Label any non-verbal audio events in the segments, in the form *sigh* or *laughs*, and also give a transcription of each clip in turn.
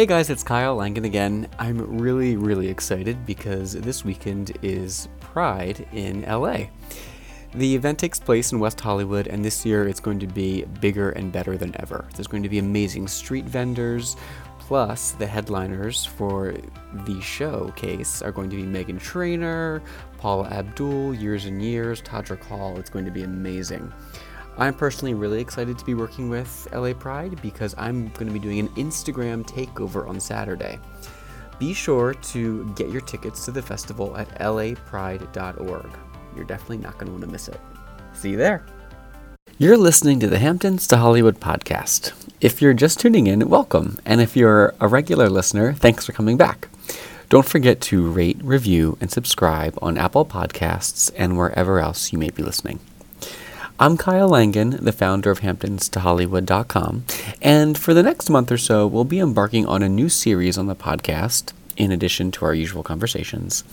Hey guys, it's Kyle Langen again. I'm really, really excited because this weekend is Pride in LA. The event takes place in West Hollywood, and this year it's going to be bigger and better than ever. There's going to be amazing street vendors, plus the headliners for the showcase are going to be Meghan Trainor, Paula Abdul, Years and Years, Todrick Hall. It's going to be amazing. I'm personally really excited to be working with LA Pride because I'm going to be doing an Instagram takeover on Saturday. Be sure to get your tickets to the festival at lapride.org. You're definitely not going to want to miss it. See you there. You're listening to the Hamptons to Hollywood podcast. If you're just tuning in, welcome. And if you're a regular listener, thanks for coming back. Don't forget to rate, review, and subscribe on Apple Podcasts and wherever else you may be listening. I'm Kyle Langen, the founder of HamptonsToHollywood.com, and for the next month or so, we'll be embarking on a new series on the podcast, in addition to our usual conversations,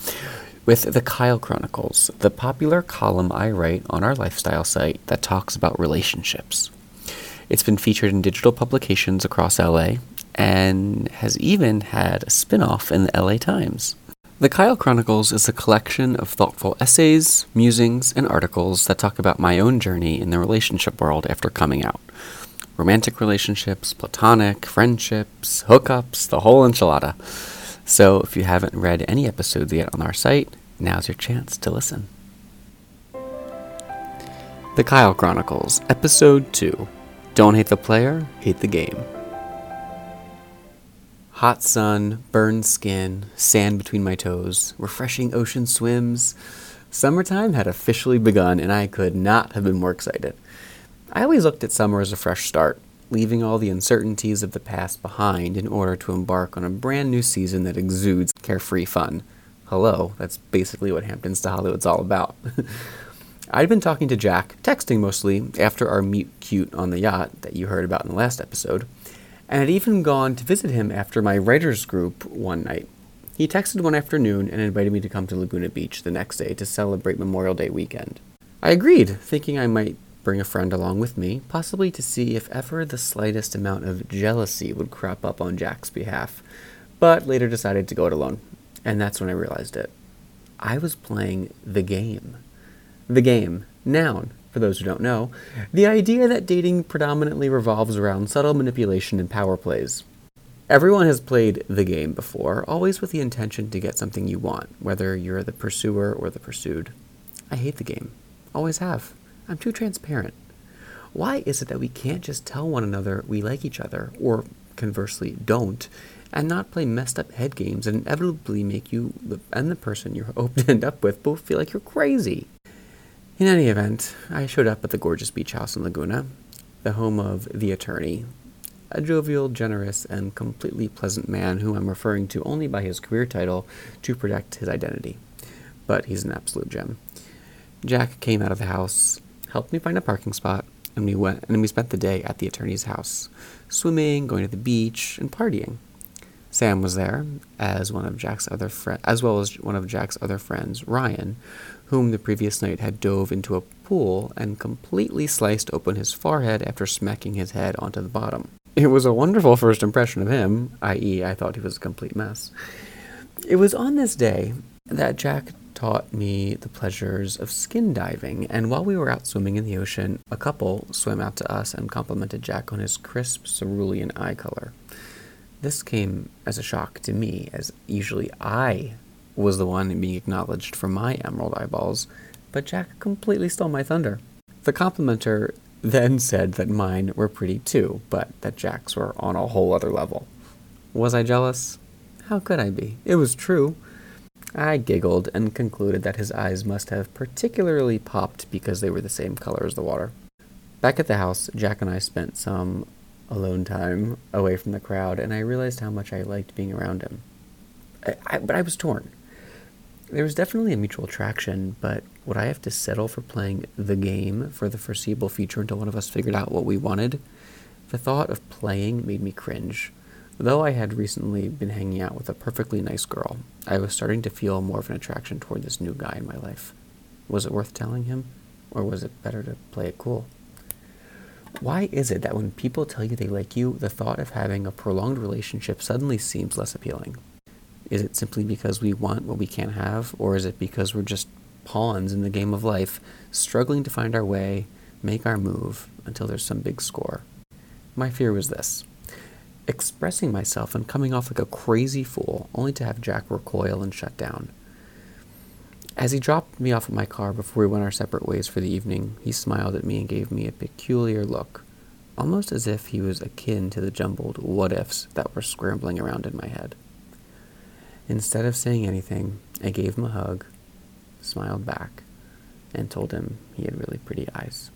with the Kyle Chronicles, the popular column I write on our lifestyle site that talks about relationships. It's been featured in digital publications across LA and has even had a spin off in the LA Times. The Kyle Chronicles is a collection of thoughtful essays, musings, and articles that talk about my own journey in the relationship world after coming out. Romantic relationships, platonic, friendships, hookups, the whole enchilada. So if you haven't read any episodes yet on our site, now's your chance to listen. The Kyle Chronicles, Episode 2 Don't Hate the Player, Hate the Game. Hot sun, burned skin, sand between my toes, refreshing ocean swims. Summertime had officially begun, and I could not have been more excited. I always looked at summer as a fresh start, leaving all the uncertainties of the past behind in order to embark on a brand new season that exudes carefree fun. Hello, that's basically what Hamptons to Hollywood's all about. *laughs* I'd been talking to Jack, texting mostly, after our meet cute on the yacht that you heard about in the last episode and had even gone to visit him after my writers group one night. He texted one afternoon and invited me to come to Laguna Beach the next day to celebrate Memorial Day weekend. I agreed, thinking I might bring a friend along with me, possibly to see if ever the slightest amount of jealousy would crop up on Jack's behalf, but later decided to go it alone. And that's when I realized it. I was playing the game. The game, noun, for those who don't know, the idea that dating predominantly revolves around subtle manipulation and power plays. Everyone has played the game before, always with the intention to get something you want, whether you're the pursuer or the pursued. I hate the game. Always have. I'm too transparent. Why is it that we can't just tell one another we like each other, or conversely, don't, and not play messed up head games that inevitably make you and the person you *laughs* hope to end up with both feel like you're crazy? In any event, I showed up at the gorgeous beach house in Laguna, the home of the attorney, a jovial, generous, and completely pleasant man whom I'm referring to only by his career title to protect his identity. But he's an absolute gem. Jack came out of the house, helped me find a parking spot, and we went and we spent the day at the attorney's house, swimming, going to the beach, and partying. Sam was there, as one of Jack's other as well as one of Jack's other friends, Ryan, whom the previous night had dove into a pool and completely sliced open his forehead after smacking his head onto the bottom. It was a wonderful first impression of him, i.e., I thought he was a complete mess. It was on this day that Jack taught me the pleasures of skin diving, and while we were out swimming in the ocean, a couple swam out to us and complimented Jack on his crisp cerulean eye color. This came as a shock to me, as usually I was the one being acknowledged for my emerald eyeballs, but Jack completely stole my thunder. The complimenter then said that mine were pretty too, but that Jack's were on a whole other level. Was I jealous? How could I be? It was true. I giggled and concluded that his eyes must have particularly popped because they were the same color as the water. Back at the house, Jack and I spent some alone time away from the crowd, and I realized how much I liked being around him. I, I, but I was torn. There was definitely a mutual attraction, but would I have to settle for playing the game for the foreseeable future until one of us figured out what we wanted? The thought of playing made me cringe. Though I had recently been hanging out with a perfectly nice girl, I was starting to feel more of an attraction toward this new guy in my life. Was it worth telling him? Or was it better to play it cool? Why is it that when people tell you they like you, the thought of having a prolonged relationship suddenly seems less appealing? Is it simply because we want what we can't have, or is it because we're just pawns in the game of life, struggling to find our way, make our move until there's some big score? My fear was this expressing myself and coming off like a crazy fool, only to have Jack recoil and shut down. As he dropped me off at my car before we went our separate ways for the evening, he smiled at me and gave me a peculiar look, almost as if he was akin to the jumbled what ifs that were scrambling around in my head. Instead of saying anything, I gave him a hug, smiled back, and told him he had really pretty eyes.